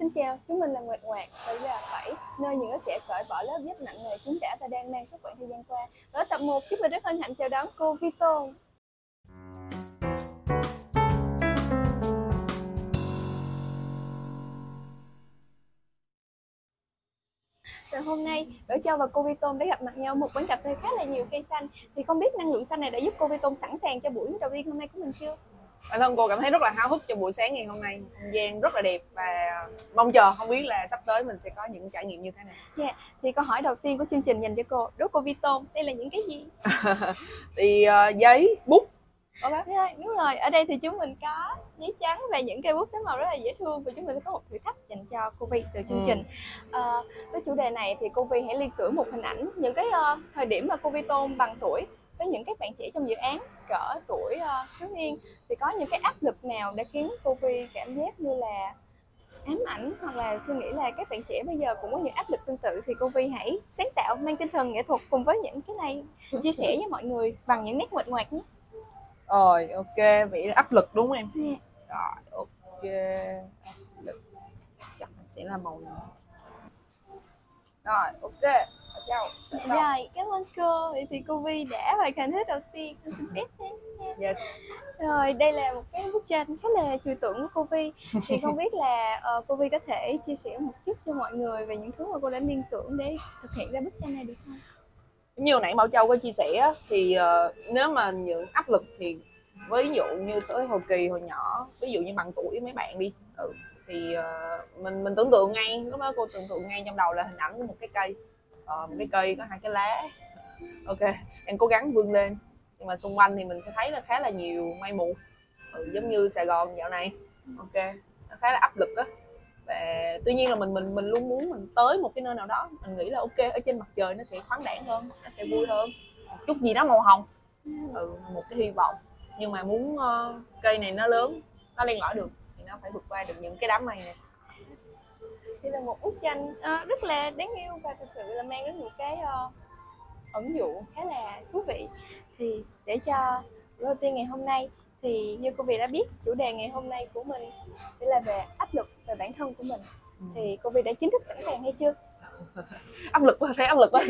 Xin chào, chúng mình là Nguyệt Ngoạc và đây là Bảy, nơi những đứa trẻ cởi bỏ lớp giáp nặng nề chúng đã và đang mang suốt quãng thời gian qua. Ở tập 1, chúng mình rất hân hạnh chào đón cô Vito. Rồi hôm nay, Bảo Châu và cô Vi đã gặp mặt nhau một quán cà phê khá là nhiều cây xanh. Thì không biết năng lượng xanh này đã giúp cô Vi sẵn sàng cho buổi đầu tiên hôm nay của mình chưa? Bản thân cô cảm thấy rất là háo hức cho buổi sáng ngày hôm nay không gian rất là đẹp và mong chờ không biết là sắp tới mình sẽ có những trải nghiệm như thế nào Thì câu hỏi đầu tiên của chương trình dành cho cô, đố cô Vi Tôn, đây là những cái gì? thì ờ, giấy bút có bác Dạ, đúng rồi, ở đây thì chúng mình có giấy trắng và những cây bút sáng màu rất là dễ thương và chúng mình sẽ có một thử thách dành cho cô Vi từ chương Ừ. trình. Ờ, với chủ đề này thì cô Vi hãy liên tưởng một hình ảnh những cái ờ, thời điểm mà cô Vi Tôn bằng tuổi với những các bạn trẻ trong dự án cỡ tuổi uh, thiếu niên thì có những cái áp lực nào để khiến cô Vi cảm giác như là ám ảnh hoặc là suy nghĩ là các bạn trẻ bây giờ cũng có những áp lực tương tự? Thì cô Vi hãy sáng tạo mang tinh thần nghệ thuật cùng với những cái này. Chia sẻ với mọi người bằng những nét nguệch ngoạc nhé. rồi ok. Vậy là áp lực đúng không em? Dạ. rồi ok. Áp lực. Chắc sẽ là màu này rồi ok chào Xong. Rồi, cảm ơn cô. Vậy thì cô Vi đã hoàn thành hết đầu tiên. Con xin phép yes Rồi, đây là một cái bức tranh khá là trừu tượng của cô Vi. Thì không biết là ờ, cô Vi có thể chia sẻ một chút cho mọi người về những thứ mà cô đã liên tưởng để thực hiện ra bức tranh này được không? như hồi nãy Bảo Châu có chia sẻ thì ờ, nếu mà những áp lực thì ví dụ như tới hồi kỳ hồi nhỏ ví dụ như bằng tuổi mấy bạn đi ừ, thì ờ, mình mình tưởng tượng ngay lúc đó cô tưởng tượng ngay trong đầu là hình ảnh của một cái cây Ờ, một cái cây có hai cái lá. Ok em cố gắng vươn lên. Nhưng mà xung quanh thì mình sẽ thấy là khá là nhiều mây mù. Ừ, giống như Sài Gòn dạo này. Ok nó khá là áp lực á. Và tuy nhiên là mình mình mình luôn muốn mình tới một cái nơi nào đó mình nghĩ là ok ở trên mặt trời nó sẽ khoáng đãng hơn nó sẽ vui hơn. Một chút gì đó màu hồng. Ừ, một cái hy vọng. Nhưng mà muốn uh, cây này nó lớn nó len lỏi được thì nó phải vượt qua được những cái đám mây này. Đây là một bức tranh ờ, rất là đáng yêu và thực sự là mang đến một cái ờ, ẩn dụ khá là thú vị. Thì để cho đầu tiên ngày hôm nay thì như cô Vi đã biết chủ đề ngày hôm nay của mình sẽ là về áp lực về bản thân của mình. Thì cô Vi đã chính thức sẵn sàng hay chưa? áp lực quá thấy áp lực quá.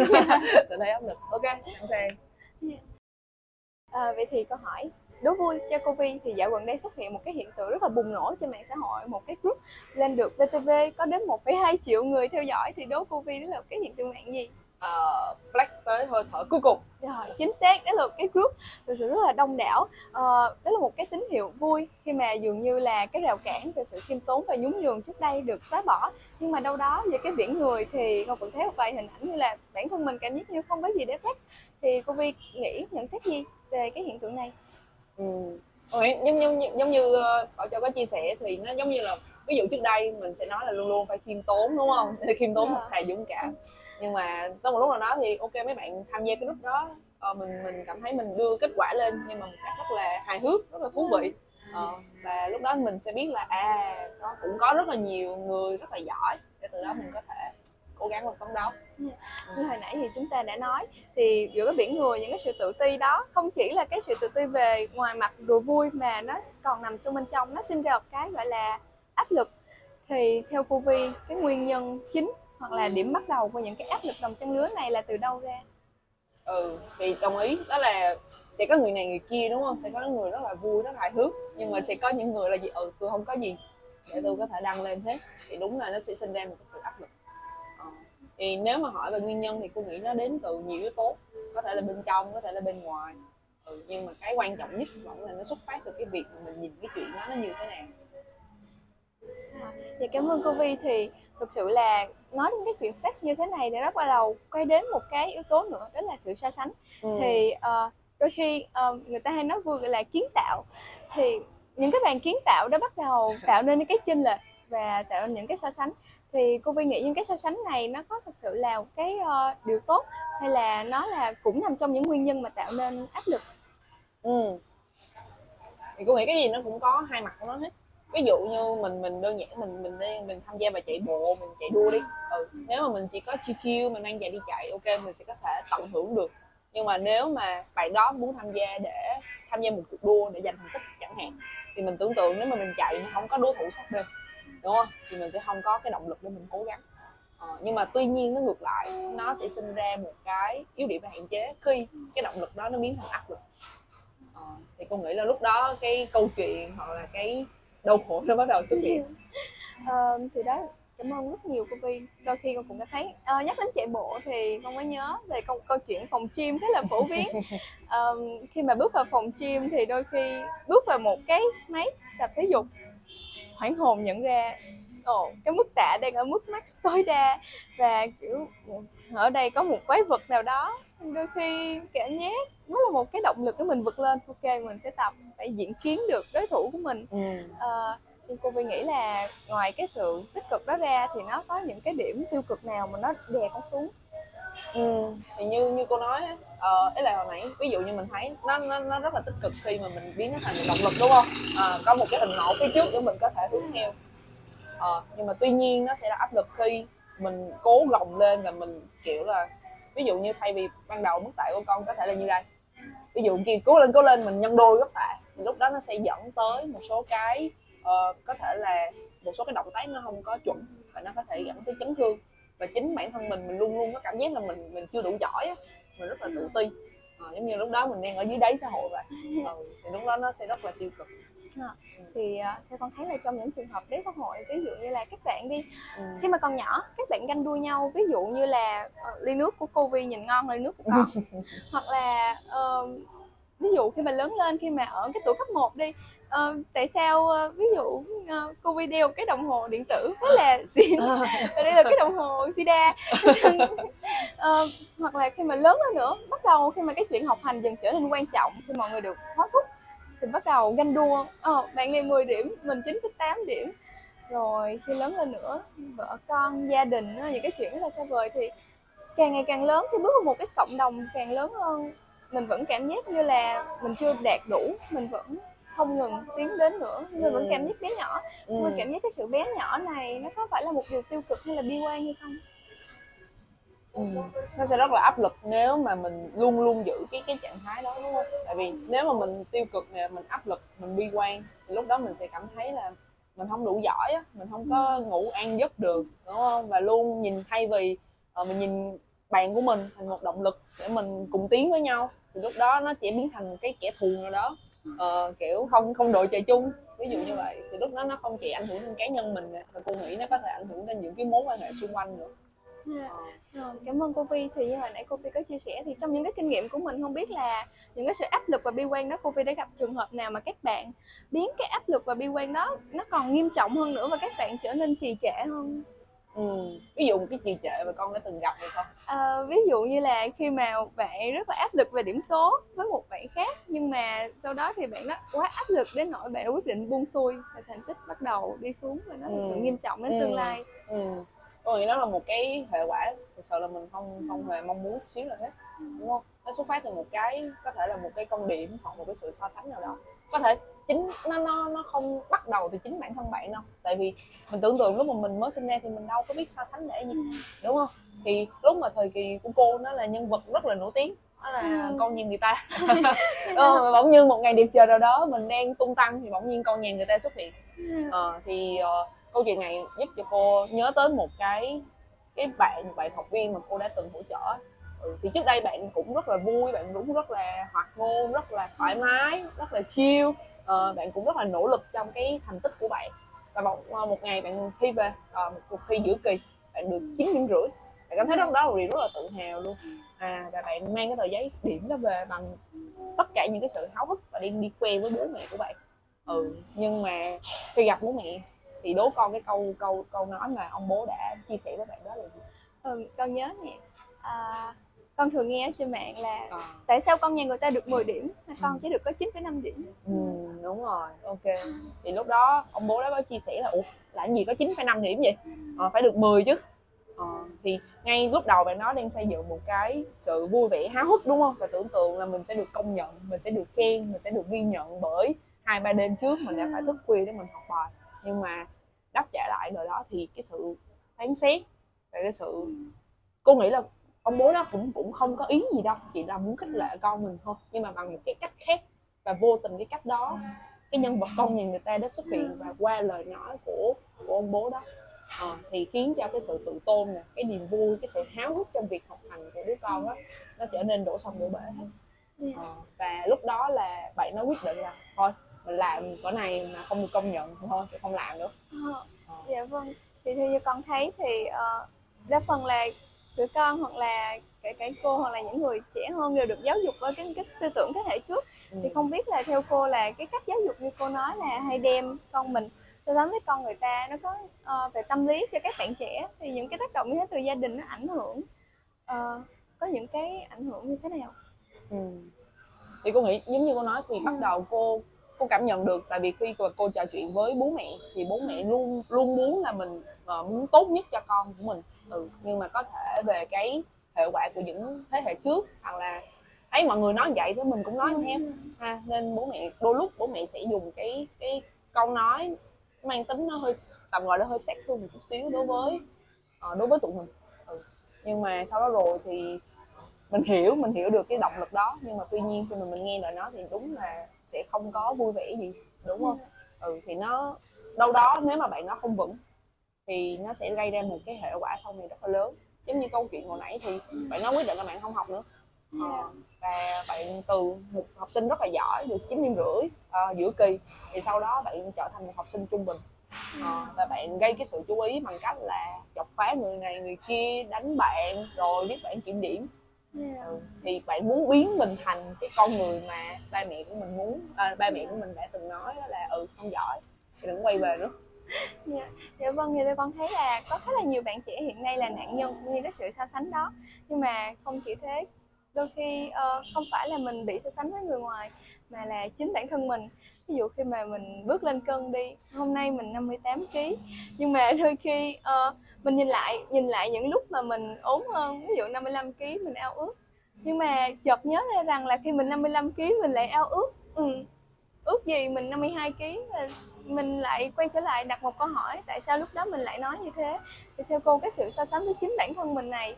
Tôi thấy áp lực. Ok sẵn sàng. À, vậy thì câu hỏi đố vui cho cô Vi thì dạo gần đây xuất hiện một cái hiện tượng rất là bùng nổ trên mạng xã hội. Một cái group lên được VTV có đến 1,2 triệu người theo dõi thì đố cô Vi đó là cái hiện tượng mạng gì? Ờ, Black tới hơi thở cuối cùng Rồi, chính xác, đó là cái group thực sự rất là đông đảo. Ờ, Đó là một cái tín hiệu vui khi mà dường như là cái rào cản về sự khiêm tốn và nhún nhường trước đây được xóa bỏ. Nhưng mà đâu đó về cái biển người thì Ngọc vẫn thấy một vài hình ảnh như là bản thân mình cảm giác như không có gì để flex Thì cô Vi nghĩ nhận xét gì về cái hiện tượng này? Ừ. Ôi, giống giống như giống như ờ, Bảo Châu có chia sẻ thì nó giống như là ví dụ trước đây mình sẽ nói là luôn luôn phải khiêm tốn đúng không khiêm tốn Dạ. thật thà dũng cảm nhưng mà tới một lúc nào đó thì ok mấy bạn tham gia cái lúc đó ờ, mình mình cảm thấy mình đưa kết quả lên nhưng mà một cách rất là hài hước rất là thú vị Ờ, và lúc đó mình sẽ biết là à nó cũng có rất là nhiều người rất là giỏi để từ đó mình có thể cố gắng và phấn đấu như hồi nãy thì chúng ta đã nói thì giữa cái biển người những cái sự tự ti đó không chỉ là cái sự tự ti về ngoài mặt đùa vui mà nó còn nằm trong bên trong nó sinh ra một cái gọi là áp lực. Thì theo cô Vi cái nguyên nhân chính hoặc là điểm bắt đầu của những cái áp lực đồng trang lứa này là từ đâu ra? Ừ thì đồng ý đó là sẽ có người này người kia đúng không? Sẽ có người rất là vui rất là hài hước nhưng mà sẽ có những người là gì? Ừ tôi không có gì để tôi có thể đăng lên hết. Thì đúng là nó sẽ sinh ra một cái sự áp lực. Thì nếu mà hỏi về nguyên nhân thì tôi nghĩ nó đến từ nhiều yếu tố. Có thể là bên trong có thể là bên ngoài. Ừ, nhưng mà cái quan trọng nhất vẫn là nó xuất phát từ cái việc mà mình nhìn cái chuyện đó nó như thế nào. Dạ cảm ơn cô Vi. Thì thực sự là nói đến cái chuyện sex như thế này thì rất bắt đầu quay đến một cái yếu tố nữa đó là sự so sánh. Ừ. thì ờ, đôi khi ờ, người ta hay nói vui gọi là kiến tạo. Thì những cái bàn kiến tạo đó bắt đầu tạo nên cái chênh lệch và tạo nên những cái so sánh. Thì cô Vi nghĩ những cái so sánh này nó có thực sự là một cái uh, điều tốt hay là nó là cũng nằm trong những nguyên nhân mà tạo nên áp lực? Ừ. Thì cô nghĩ cái gì nó cũng có hai mặt của nó hết. Ví dụ như mình mình đơn giản mình mình đi mình tham gia và chạy bộ mình chạy đua đi. Ừ. nếu mà mình chỉ có chiêu chiêu mình đang chạy đi chạy ok mình sẽ có thể tận hưởng được. Nhưng mà nếu mà bạn đó muốn tham gia để tham gia một cuộc đua để giành thành tích chẳng hạn thì mình tưởng tượng nếu mà mình chạy mà không có đối thủ sát bên đúng không? Thì mình sẽ không có cái động lực để mình cố gắng. Ờ, nhưng mà tuy nhiên nó ngược lại nó sẽ sinh ra một cái yếu điểm và hạn chế khi cái động lực đó nó biến thành áp lực. Ờ, thì cô nghĩ là lúc đó cái câu chuyện hoặc là cái đau khổ nó bắt đầu xuất hiện. Ờ, thì đó cảm ơn rất nhiều cô Vi đôi khi con cũng cảm thấy ờ, nhắc đến chạy bộ thì con mới nhớ về câu, câu chuyện phòng gym khá là phổ biến. Ờ, khi mà bước vào phòng gym thì đôi khi bước vào một cái máy tập thể dục hoảng hồn nhận ra ồ cái mức tạ đang ở mức max tối đa. Và kiểu ở đây có một quái vật nào đó đôi khi cảm giác nó là một cái động lực để mình vượt lên. Ok mình sẽ tập phải diễn kiến được đối thủ của mình. Ừ. Ờ, nhưng cô Vi nghĩ là ngoài cái sự tích cực đó ra thì nó có những cái điểm tiêu cực nào mà nó đè con xuống Ừ, thì như như cô nói á, ờ, ý là hồi nãy ví dụ như mình thấy nó nó nó rất là tích cực khi mà mình biến nó thành động lực đúng không? À, có một cái hình mẫu phía trước để mình có thể hướng theo. Ờ, nhưng mà tuy nhiên nó sẽ là áp lực khi mình cố gồng lên và mình kiểu là ví dụ như thay vì ban đầu mức tạ của con có thể là như đây. Ví dụ kia cố lên cố lên mình nhân đôi gấp tạ thì lúc đó nó sẽ dẫn tới một số cái uh, có thể là một số cái động tác nó không có chuẩn và nó có thể dẫn tới chấn thương và chính bản thân mình mình luôn luôn có cảm giác là mình mình chưa đủ giỏi á mình rất là tự ti. Ờ, giống như lúc đó mình đang ở dưới đáy xã hội vậy. Ừ, thì lúc đó nó sẽ rất là tiêu cực. Thì ờ, theo con thấy là trong những trường hợp đế xã hội ví dụ như là các bạn đi ừ. khi mà còn nhỏ các bạn ganh đua nhau ví dụ như là ờ, ly nước của cô Vi nhìn ngon hơn ly nước của con. Hoặc là ờ, ví dụ khi mà lớn lên khi mà ở cái tuổi cấp 1 đi ờ, tại sao ờ, ví dụ ờ, cô Vi đeo cái đồng hồ điện tử rất là xịn. Và đây là cái đồng hồ Sida. Ờ, hoặc là khi mà lớn lên nữa bắt đầu khi mà cái chuyện học hành dần trở nên quan trọng khi mọi người được hối thúc thì bắt đầu ganh đua. Ờ, bạn này 10 điểm mình 9,8 điểm. Rồi khi lớn lên nữa vợ con gia đình những cái chuyện rất là xa vời thì càng ngày càng lớn khi bước vào một cái cộng đồng càng lớn hơn mình vẫn cảm giác như là mình chưa đạt đủ mình vẫn không ngừng tiến đến nữa vẫn Ừ. cảm giác bé nhỏ Ừ. mình cảm giác cái sự bé nhỏ này nó có phải là một điều tiêu cực hay là bi quan hay không Ừ. nó sẽ rất là áp lực nếu mà mình luôn luôn giữ cái cái trạng thái đó đúng không tại vì nếu mà mình tiêu cực nè mình áp lực mình bi quan thì lúc đó mình sẽ cảm thấy là mình không đủ giỏi á mình không có ngủ an giấc được đúng không và luôn nhìn thay vì ờ, mình nhìn bạn của mình thành một động lực để mình cùng tiến với nhau thì lúc đó nó sẽ biến thành cái kẻ thù nào đó uh, kiểu không không đội trời chung. Ví dụ như vậy. Thì lúc đó nó không chỉ ảnh hưởng đến cá nhân mình nè mà cô nghĩ nó có thể ảnh hưởng đến những cái mối quan hệ xung quanh nữa. Yeah. Rồi, cảm ơn cô Vi thì như hồi nãy cô Vi có chia sẻ thì trong những cái kinh nghiệm của mình không biết là những cái sự áp lực và bi quan đó cô Vi đã gặp trường hợp nào mà các bạn biến cái áp lực và bi quan đó nó còn nghiêm trọng hơn nữa và các bạn trở nên trì trệ hơn? Ừ. ví dụ một cái trì trệ mà con đã từng gặp hay không Ờ, ví dụ như là khi mà bạn rất là áp lực về điểm số với một bạn khác nhưng mà sau đó thì bạn đó quá áp lực đến nỗi bạn đã quyết định buông xuôi và thành tích bắt đầu đi xuống và nó thực sự Ừ. nghiêm trọng đến Ừ. tương lai ừ. tôi nghĩ đó là một cái hệ quả thực sự là mình không không hề mong muốn xíu nào hết đúng không nó xuất phát từ một cái có thể là một cái công điểm hoặc một cái sự so sánh nào đó có thể chính nó nó nó không bắt đầu từ chính bản thân bạn đâu. Tại vì mình tưởng tượng lúc mà mình mới sinh ra thì mình đâu có biết so sánh để gì đúng không? Thì lúc mà thời kỳ của cô nó là nhân vật rất là nổi tiếng đó là Ừ. con nhà người ta. Ờ, bỗng nhiên một ngày đẹp trời nào đó mình đang tung tăng thì bỗng nhiên con nhà người ta xuất hiện. Ờ, thì ờ, câu chuyện này giúp cho cô nhớ tới một cái cái bạn bạn học viên mà cô đã từng hỗ trợ ừ, thì trước đây bạn cũng rất là vui bạn cũng rất là hoạt ngôn rất là thoải mái rất là chill. Uh, bạn cũng rất là nỗ lực trong cái thành tích của bạn. Và một, ờ, một ngày bạn thi về uh, một cuộc thi giữa kỳ bạn được chín điểm rưỡi. Bạn cảm thấy lúc đó là điều rất là tự hào luôn. À và bạn mang cái tờ giấy điểm đó về bằng tất cả những cái sự háo hức và đi đi quen với bố mẹ của bạn. Ừ nhưng mà khi gặp bố mẹ thì đố con cái câu câu câu nói mà ông bố đã chia sẻ với bạn đó là gì? Ừ, con nhớ nè. À, con thường nghe ở trên mạng là Ờ, tại sao con nhà người ta được 10 điểm mà con chỉ được có 9,5 điểm? Ừ, đúng rồi. Ok. Thì lúc đó ông bố đó có chia sẻ là ủa là cái gì có 9,5 điểm vậy? Ờ, phải được 10 chứ. Ờ, thì ngay lúc đầu bạn nó đang xây dựng một cái sự vui vẻ háo hức đúng không? Và tưởng tượng là mình sẽ được công nhận mình sẽ được khen mình sẽ được ghi nhận bởi hai ba đêm trước mình đã phải thức khuya để mình học bài. Nhưng mà đáp trả lại lời đó thì cái sự phán xét và cái sự cô nghĩ là ông bố đó cũng cũng không có ý gì đâu chỉ là muốn khích lệ con mình thôi. Nhưng mà bằng một cái cách khác và vô tình cái cách đó cái nhân vật con nhìn người ta đã xuất hiện và qua lời nói của của ông bố đó. Ờ, thì khiến cho cái sự tự tôn nè cái niềm vui cái sự háo hức trong việc học hành của đứa con đó nó trở nên đổ sông đổ bể hết Dạ. Ờ, và lúc đó là bạn nó quyết định là thôi mình làm cái này mà không được công nhận thì thôi thì không làm nữa. Ờ. dạ vâng. Thì theo như con thấy thì ờ, đa phần là tụi con hoặc là kể cả cô hoặc là những người trẻ hơn đều được giáo dục với cái, cái tư tưởng thế hệ trước Ừ. thì không biết là theo cô là cái cách giáo dục như cô nói là hay đem con mình so sánh với con người ta nó có ờ, về tâm lý cho các bạn trẻ thì những cái tác động như thế từ gia đình nó ảnh hưởng ờ, có những cái ảnh hưởng như thế nào Ừ. thì cô nghĩ giống như cô nói thì bắt Ừ. đầu cô cô cảm nhận được tại vì khi mà cô trò chuyện với bố mẹ thì bố mẹ luôn luôn muốn là mình uh, muốn tốt nhất cho con của mình ừ. nhưng mà có thể về cái hệ quả của những thế hệ trước hoặc là ấy mọi người nói vậy thì mình cũng nói theo ha nên bố mẹ đôi lúc bố mẹ sẽ dùng cái cái câu nói mang tính nó hơi tầm gọi là hơi sát thương một chút xíu đối với uh, đối với tụi mình ừ. nhưng mà sau đó rồi thì mình hiểu mình hiểu được cái động lực đó nhưng mà tuy nhiên khi mà mình nghe lời nó thì đúng là sẽ không có vui vẻ gì đúng không? Ừ thì nó đâu đó nếu mà bạn nó không vững thì nó sẽ gây ra một cái hệ quả sau này rất là lớn. Giống như câu chuyện hồi nãy thì bạn nó quyết định là bạn không học nữa. Ờ, và bạn từ một học sinh rất là giỏi được chín điểm rưỡi ờ, giữa kỳ thì sau đó bạn trở thành một học sinh trung bình. Ờ, và bạn gây cái sự chú ý bằng cách là chọc phá người này người kia đánh bạn rồi viết bạn kiểm điểm Ừ. thì bạn muốn biến mình thành cái con người mà ba mẹ của mình muốn à, ba mẹ của mình đã từng nói đó là ừ không giỏi thì đừng quay về nữa. Dạ, dạ vâng thì tôi con thấy là có khá là nhiều bạn trẻ hiện nay là nạn nhân của những cái sự so sánh đó. Nhưng mà không chỉ thế đôi khi ờ, không phải là mình bị so sánh với người ngoài mà là chính bản thân mình. Ví dụ khi mà mình bước lên cân đi hôm nay mình 58 kg nhưng mà đôi khi ờ, mình nhìn lại nhìn lại những lúc mà mình ốm hơn ví dụ 55 kg mình ao ước. Nhưng mà chợt nhớ ra rằng là khi mình 55 kg mình lại ao ước ừ, ước gì mình 52 kg mình lại quay trở lại đặt một câu hỏi tại sao lúc đó mình lại nói như thế? Thì theo cô cái sự so sánh với chính bản thân mình này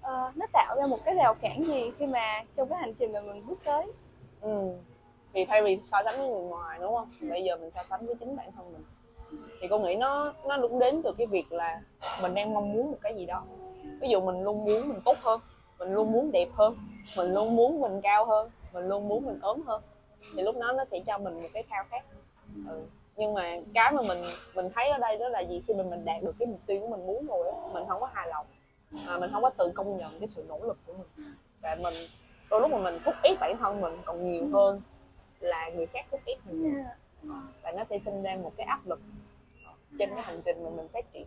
uh, nó tạo ra một cái rào cản gì khi mà trong cái hành trình mà mình bước tới? Ừ. thì thay vì so sánh với người ngoài đúng không? Bây giờ mình so sánh với chính bản thân mình thì cô nghĩ nó nó cũng đến từ cái việc là mình đang mong muốn một cái gì đó. Ví dụ mình luôn muốn mình tốt hơn mình luôn muốn đẹp hơn mình luôn muốn mình cao hơn mình luôn muốn mình ốm hơn thì lúc đó nó sẽ cho mình một cái khao khát. Ừ. nhưng mà cái mà mình mình thấy ở đây đó là gì? Khi mà mình đạt được cái mục tiêu của mình muốn rồi á mình không có hài lòng à, mình không có tự công nhận cái sự nỗ lực của mình. Và mình đôi lúc mà mình thúc ép bản thân mình còn nhiều hơn là người khác thúc ép mình. Và nó sẽ sinh ra một cái áp lực trên cái hành trình mà mình phát triển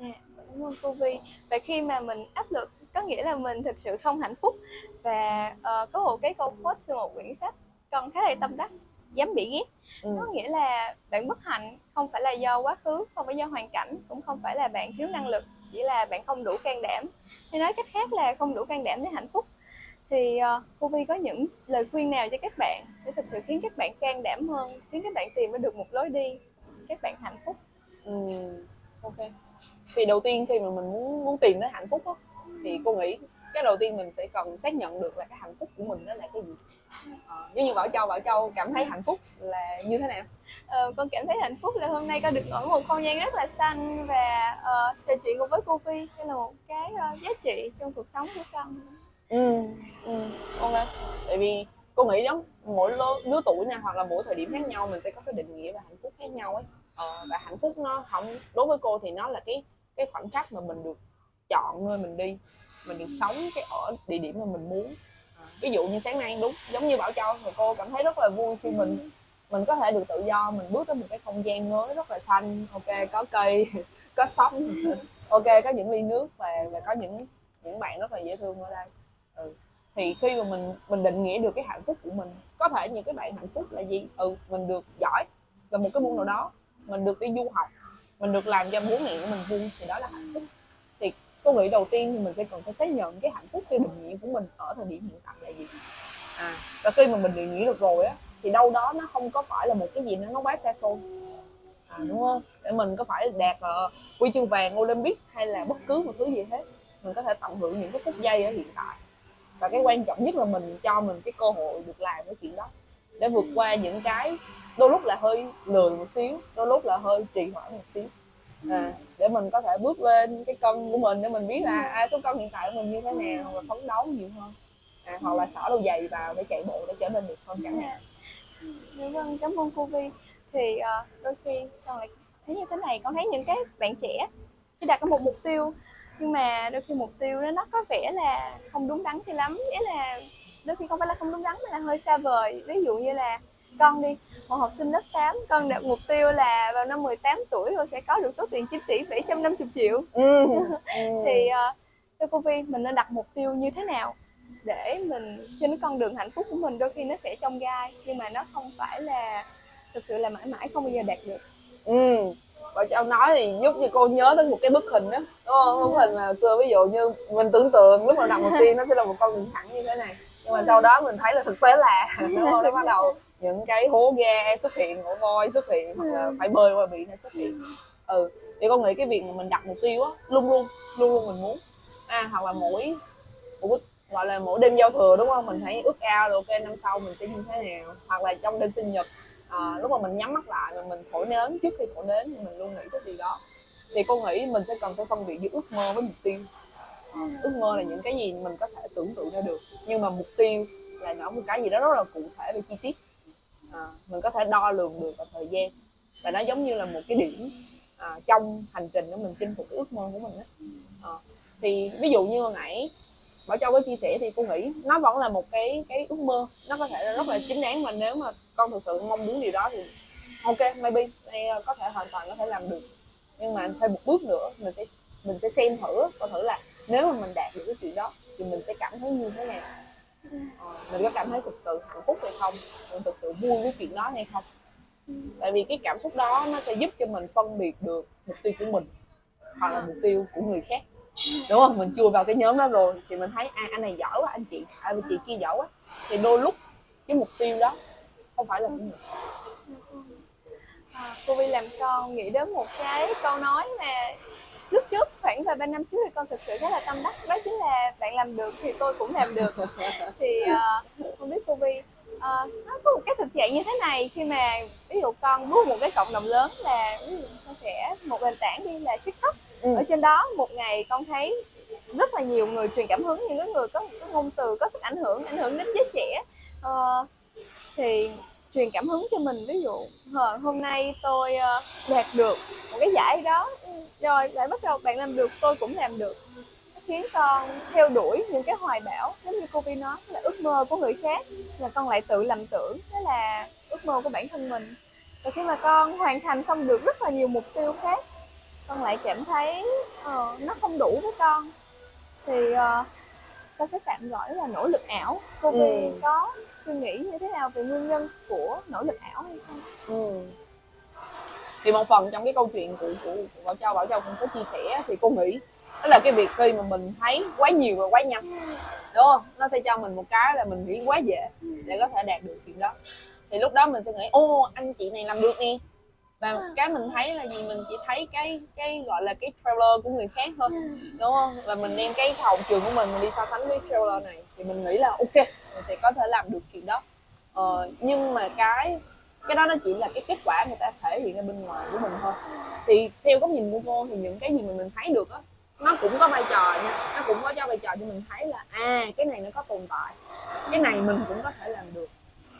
Dạ, cảm ơn cô Vi và khi mà mình áp lực có nghĩa là mình thực sự không hạnh phúc. Và ờ, có một cái câu quote từ một quyển sách con khá là tâm đắc dám bị ghét. Ừ. có nghĩa là bạn bất hạnh không phải là do quá khứ không phải do hoàn cảnh cũng không phải là bạn thiếu năng lực chỉ là bạn không đủ can đảm. Hay nói cách khác là không đủ can đảm để hạnh phúc. Thì uh, cô Vi có những lời khuyên nào cho các bạn để thực sự khiến các bạn can đảm hơn khiến các bạn tìm ra được một lối đi các bạn hạnh phúc Ừ, ok. Thì đầu tiên khi mà mình muốn muốn tìm đến hạnh phúc á thì cô nghĩ cái đầu tiên mình phải cần xác nhận được là cái hạnh phúc của mình đó là cái gì. Ờ, giống như bảo châu bảo châu cảm thấy hạnh phúc là như thế nào? Ờ, con cảm thấy hạnh phúc là hôm nay con được ở một không gian rất là xanh và ờ, trò chuyện cùng với cô Vi đây là một cái ờ, giá trị trong cuộc sống của con. Ừ, ừ. Ok. Tại vì cô nghĩ giống mỗi lứa, lứa tuổi nào hoặc là mỗi thời điểm khác nhau mình sẽ có cái định nghĩa về hạnh phúc khác nhau ấy ờ, và hạnh phúc nó không đối với cô thì nó là cái cái khoảnh khắc mà mình được chọn nơi mình đi mình được sống cái ở địa điểm mà mình muốn. À, ví dụ như sáng nay đúng giống như bảo châu thì cô cảm thấy rất là vui khi mình mình có thể được tự do mình bước tới một cái không gian mới rất là xanh ok có cây có sóng. Ok có những ly nước và và có những những bạn rất là dễ thương ở đây. Ừ. thì khi mà mình mình định nghĩa được cái hạnh phúc của mình có thể những cái bạn hạnh phúc là gì? Ừ mình được giỏi về một cái môn nào đó mình được đi du học mình được làm cho bố mẹ của mình vui thì đó là hạnh phúc. Thì cô nghĩ đầu tiên thì mình sẽ cần phải xác nhận cái hạnh phúc theo định nghĩa của mình ở thời điểm hiện tại là gì. À. Và khi mà mình định nghĩa được rồi á thì đâu đó nó không có phải là một cái gì nó nó quá xa xôi. À, đúng không? Để mình có phải đạt uh, huy chương vàng olympic hay là bất cứ một thứ gì hết mình có thể tận hưởng những cái phút giây ở hiện tại. Và cái quan trọng nhất là mình cho mình cái cơ hội được làm cái chuyện đó để vượt qua những cái đôi lúc là hơi lười một xíu đôi lúc là hơi trì hoãn một xíu. À, để mình có thể bước lên cái cân của mình để mình biết là à, số cân hiện tại của mình như thế nào và phấn đấu nhiều hơn. À, hoặc là xỏ đôi giày vào để chạy bộ để trở nên được hơn chẳng hạn. Dạ. Vâng cảm ơn cô Vi. Thì uh, đôi khi con lại thấy như thế này con thấy những cái bạn trẻ chỉ đặt một mục tiêu nhưng mà đôi khi mục tiêu đó nó có vẻ là không đúng đắn cho lắm. Nghĩa là đôi khi không phải là không đúng đắn mà là hơi xa vời. Ví dụ như là con đi một học sinh lớp 8 con đặt mục tiêu là vào năm 18 tuổi rồi sẽ có được số tiền 9 tỷ 750 triệu. Ừ. thì uh, thưa cô Vi mình nên đặt mục tiêu như thế nào để mình trên cái con đường hạnh phúc của mình đôi khi nó sẽ trong gai nhưng mà nó không phải là thực sự là mãi mãi không bao giờ đạt được? Ừ. Và ông nói thì giúp cho cô nhớ tới một cái bức hình đó đúng không? Bức hình mà xưa ví dụ như mình tưởng tượng lúc mà đặt mục tiêu nó sẽ là một con đường thẳng như thế này. Nhưng mà sau đó mình thấy là thực tế là đúng không? Nó bắt đầu những cái hố ga xuất hiện ổ voi xuất hiện hoặc là phải bơi qua biển này xuất hiện. Ừ thì con nghĩ cái việc mà mình đặt mục tiêu á luôn luôn luôn luôn mình muốn. À hoặc là mỗi mỗi gọi là mỗi đêm giao thừa đúng không? Mình thấy ước ao rồi ok năm sau mình sẽ như thế nào? Hoặc là trong đêm sinh nhật à, lúc mà mình nhắm mắt lại mà mình thổi nến trước khi thổi nến thì mình luôn nghĩ tới điều đó. Thì con nghĩ mình sẽ cần phải phân biệt giữa ước mơ với mục tiêu. À, ước mơ là những cái gì mình có thể tưởng tượng ra được. Nhưng mà mục tiêu là nó một cái gì đó rất là cụ thể và chi tiết à, mình có thể đo lường được vào thời gian. Và nó giống như là một cái điểm à, trong hành trình của mình chinh phục ước mơ của mình đó. À, ờ, thì ví dụ như hồi nãy bảo châu có chia sẻ thì cô nghĩ nó vẫn là một cái cái ước mơ. Nó có thể là rất là chính đáng mà nếu mà con thực sự mong muốn điều đó thì ok maybe đây có thể hoàn toàn có thể làm được. Nhưng mà thêm một bước nữa mình sẽ mình sẽ xem thử coi thử là nếu mà mình đạt được cái chuyện đó thì mình sẽ cảm thấy như thế nào mình có cảm thấy thực sự hạnh phúc hay không? Mình thực sự vui với chuyện đó hay không? Tại vì cái cảm xúc đó nó sẽ giúp cho mình phân biệt được mục tiêu của mình hoặc là mục tiêu của người khác. Đúng không? Mình chui vào cái nhóm đó rồi thì mình thấy à anh này giỏi quá anh chị à, chị kia giỏi quá. Thì đôi lúc cái mục tiêu đó không phải là của mình. À, cô Vi làm con nghĩ đến một cái câu nói mà lúc trước khoảng vài ba năm trước thì con thực sự rất là tâm đắc. Đó chính là bạn làm được thì tôi cũng làm được. Thì uh, không biết cô Vi uh, nó có một cái thực trạng như thế này khi mà ví dụ con bước một cái cộng đồng lớn là ví dụ con sẽ một nền tảng đi là tiktok. Ừ. ở trên đó một ngày con thấy rất là nhiều người truyền cảm hứng những người có cái ngôn từ có sức ảnh hưởng ảnh hưởng đến giới trẻ. Uh, thì truyền cảm hứng cho mình. Ví dụ ờ, hôm nay tôi ờ, đạt được một cái giải đó ừ, rồi lại bắt đầu bạn làm được tôi cũng làm được. Khiến con theo đuổi những cái hoài bão giống như cô Vi nói là ước mơ của người khác là con lại tự lầm tưởng đó là ước mơ của bản thân mình. Và khi mà con hoàn thành xong được rất là nhiều mục tiêu khác con lại cảm thấy uh, nó không đủ với con. Thì uh, con sẽ tạm gọi là nỗ lực ảo. Cô ừ. có suy nghĩ như thế nào về nguyên nhân của nỗ lực ảo hay không? Ừ. thì một phần trong cái câu chuyện của của, của bảo châu bảo châu cũng có chia sẻ thì cô nghĩ đó là cái việc khi mà mình thấy quá nhiều và quá nhanh đúng không? Nó sẽ cho mình một cái là mình nghĩ quá dễ để có thể đạt được chuyện đó. Thì lúc đó mình sẽ nghĩ ô anh chị này làm được nè và à. cái mình thấy là gì? Mình chỉ thấy cái cái gọi là cái trailer của người khác thôi đúng không? Và mình đem cái hậu trường của mình mình đi so sánh với trailer này. Thì mình nghĩ là ok mình sẽ có thể làm được chuyện đó. Ờ, nhưng mà cái cái đó nó chỉ là cái kết quả người ta thể hiện ra bên ngoài của mình thôi. Thì theo góc nhìn của cô thì những cái gì mà mình thấy được á nó cũng có vai trò nha. Nó cũng có cho vai trò cho mình thấy là à cái này nó có tồn tại. Cái này mình cũng có thể làm được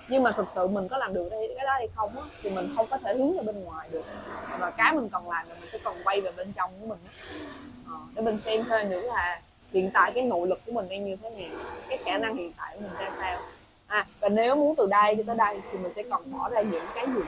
nhưng mà thực sự mình có làm được đây cái đó hay không á thì mình không có thể hướng ra bên ngoài được. Và cái mình cần làm là mình sẽ cần quay về bên trong của mình ờ, để mình xem thêm nữa là hiện tại cái nội lực của mình đang như thế nào cái khả năng hiện tại của mình ra sao. À và nếu muốn từ đây cho tới đây thì mình sẽ cần bỏ ra những cái gì?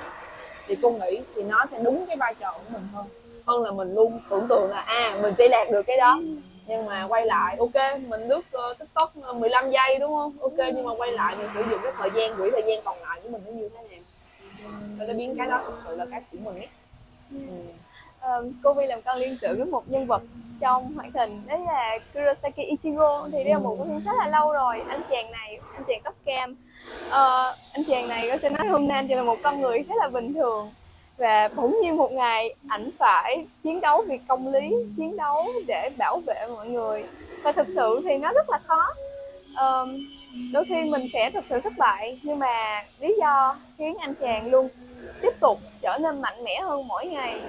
Thì cô nghĩ thì nó sẽ đúng cái vai trò của mình hơn. Hơn là mình luôn tưởng tượng là à mình sẽ đạt được cái đó nhưng mà quay lại ok mình lướt uh, tiktok 15 ờ, giây đúng không? Ok nhưng mà quay lại mình sử dụng cái thời gian quỹ thời gian còn lại của mình nó như thế nào? Và nó biến cái đó thực sự là cái của mình ấy. Ừ. Uh, cô Vi làm con liên tưởng đến một nhân vật trong hoạt hình đấy là Kurosaki Ichigo. Thì đây là một phim rất là lâu rồi anh chàng này anh chàng tóc cam. Uh, anh chàng này có sẽ nói hôm nay chỉ là một con người rất là bình thường và bỗng nhiên một ngày ảnh phải chiến đấu vì công lý chiến đấu để bảo vệ mọi người. Và thực sự thì nó rất là khó. Ờm, đôi khi mình sẽ thực sự thất bại nhưng mà lý do khiến anh chàng luôn tiếp tục trở nên mạnh mẽ hơn mỗi ngày.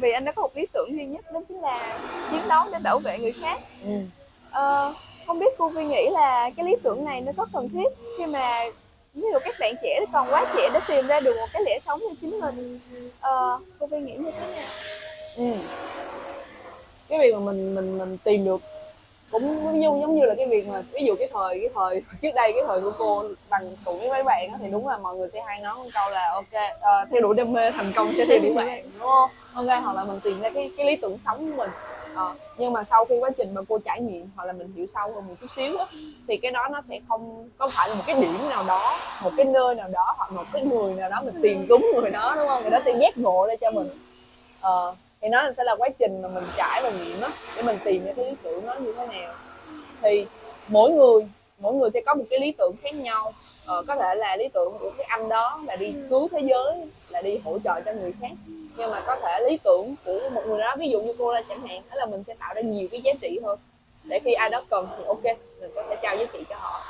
Vì anh đã có một lý tưởng duy nhất đó chính là chiến đấu để bảo vệ người khác. Ừ. Ờ, không biết cô Vi nghĩ là cái lý tưởng này nó có cần thiết khi mà ví dụ các bạn trẻ còn quá trẻ để tìm ra được một cái lẽ sống cho chính mình. Ờ, cô Vi nghĩ như thế nào? Ừ. cái việc mà mình mình mình tìm được cũng giống giống như là cái việc mà ví dụ cái thời cái thời trước đây cái thời của cô bằng tuổi với mấy bạn đó, thì đúng là mọi người sẽ hay nói một câu là ok uh, theo đuổi đam mê thành công sẽ theo đuổi bạn đúng không? Ok hoặc là mình tìm ra cái cái lý tưởng sống của mình. Ờ, nhưng mà sau khi quá trình mà cô trải nghiệm hoặc là mình hiểu sâu hơn một chút xíu á, thì cái đó nó sẽ không có phải là một cái điểm nào đó một cái nơi nào đó hoặc một cái người nào đó mình tìm đúng người đó đúng không? Người đó sẽ giác ngộ ra cho mình. Ờ, thì nó sẽ là quá trình mà mình trải và nghiệm á để mình tìm ra cái lý tưởng nó như thế nào. Thì mỗi người mỗi người sẽ có một cái lý tưởng khác nhau ờ, có thể là lý tưởng của cái anh đó là đi cứu thế giới là đi hỗ trợ cho người khác. Nhưng mà có thể lý tưởng của một người đó ví dụ như cô là chẳng hạn đó là mình sẽ tạo ra nhiều cái giá trị hơn. Để khi ai đó cần thì ok mình có thể trao giá trị cho họ.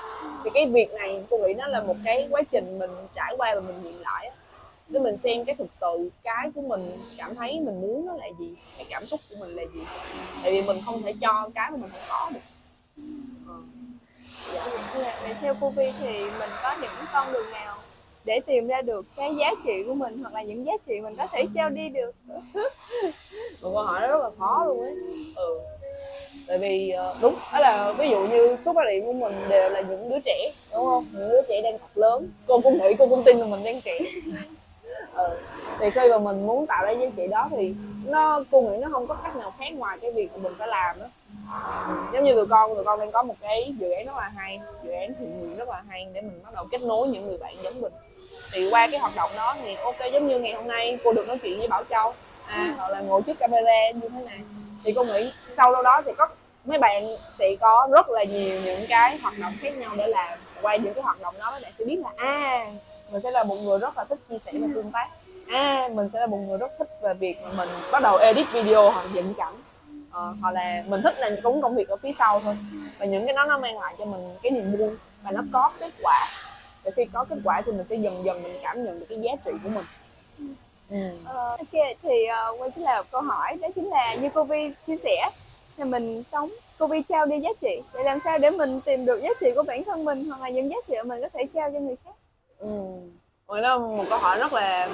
Thì cái việc này cô nghĩ nó là một cái quá trình mình trải qua và mình nhìn lại á. Để mình xem cái thực sự cái của mình cảm thấy mình muốn nó là gì cái cảm xúc của mình là gì. Tại vì mình không thể cho cái mà mình không có được. Ờ. Dạ. Dạ, vậy theo cô Vi thì mình có những con đường nào để tìm ra được cái giá trị của mình hoặc là những giá trị mình có thể trao đi được? Một câu hỏi đó rất là khó luôn ấy. Ừ. Tại vì ờ, đúng đó là ví dụ như xuất phát điểm của mình đều là những đứa trẻ đúng không? Những đứa trẻ đang thật lớn. Cô cũng nghĩ cô cũng tin là mình đang trẻ. Ừ. thì khi mà mình muốn tạo ra giá trị đó thì nó cô nghĩ nó không có cách nào khác ngoài cái việc mình phải làm đó giống như tụi con tụi con đang có một cái dự án rất là hay. Dự án thiện nguyện rất là hay để mình bắt đầu kết nối những người bạn giống mình. Thì qua cái hoạt động đó thì, ok, giống như ngày hôm nay cô được nói chuyện với bảo châu. À hoặc là ngồi trước camera như thế này. Thì cô nghĩ sau lâu đó thì có, mấy bạn sẽ có rất là nhiều những cái hoạt động khác nhau để làm. Qua những cái hoạt động đó mấy bạn sẽ biết là à mình sẽ là một người rất là thích chia sẻ và tương tác. À mình sẽ là một người rất thích về việc mà mình bắt đầu edit video hoặc dựng cảnh ờ, hoặc là mình thích là cũng công việc ở phía sau thôi. Và những cái đó nó mang lại cho mình cái niềm vui và nó có kết quả. Và khi có kết quả thì mình sẽ dần dần mình cảm nhận được cái giá trị của mình. Ừ. Ờ, ok thì uh, quay trở lại một câu hỏi đó chính là như cô Vi chia sẻ thì mình sống cô Vi trao đi giá trị. Để làm sao để mình tìm được giá trị của bản thân mình hoặc là những giá trị mà mình có thể trao cho người khác? Ừ. Rồi đó một câu hỏi rất là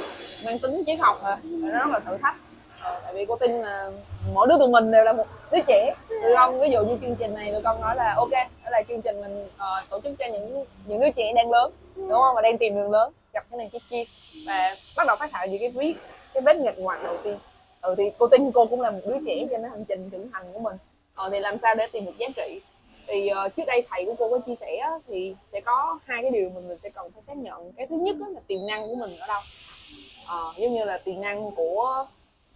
mang tính triết học nó rất là thử thách Ờ, tại vì cô tin là mỗi đứa tụi mình đều là một đứa trẻ. Tụi con ví dụ như chương trình này tụi con nói là ok đó là chương trình mình uh, tổ chức cho những những đứa trẻ đang lớn đúng không? Và đang tìm đường lớn gặp cái này cái kia. Và bắt đầu phát thảo những cái viết cái vết nghịch ngoặt đầu tiên. Ừ thì cô tin cô cũng là một đứa trẻ trên cái hành trình trưởng thành của mình. Ờ, thì làm sao để tìm được giá trị? Thì uh, trước đây thầy của cô có chia sẻ á, thì sẽ có hai cái điều mà mình sẽ cần phải xác nhận. Cái thứ nhất á, là tiềm năng của mình ở đâu? Ờ, giống như là tiềm năng của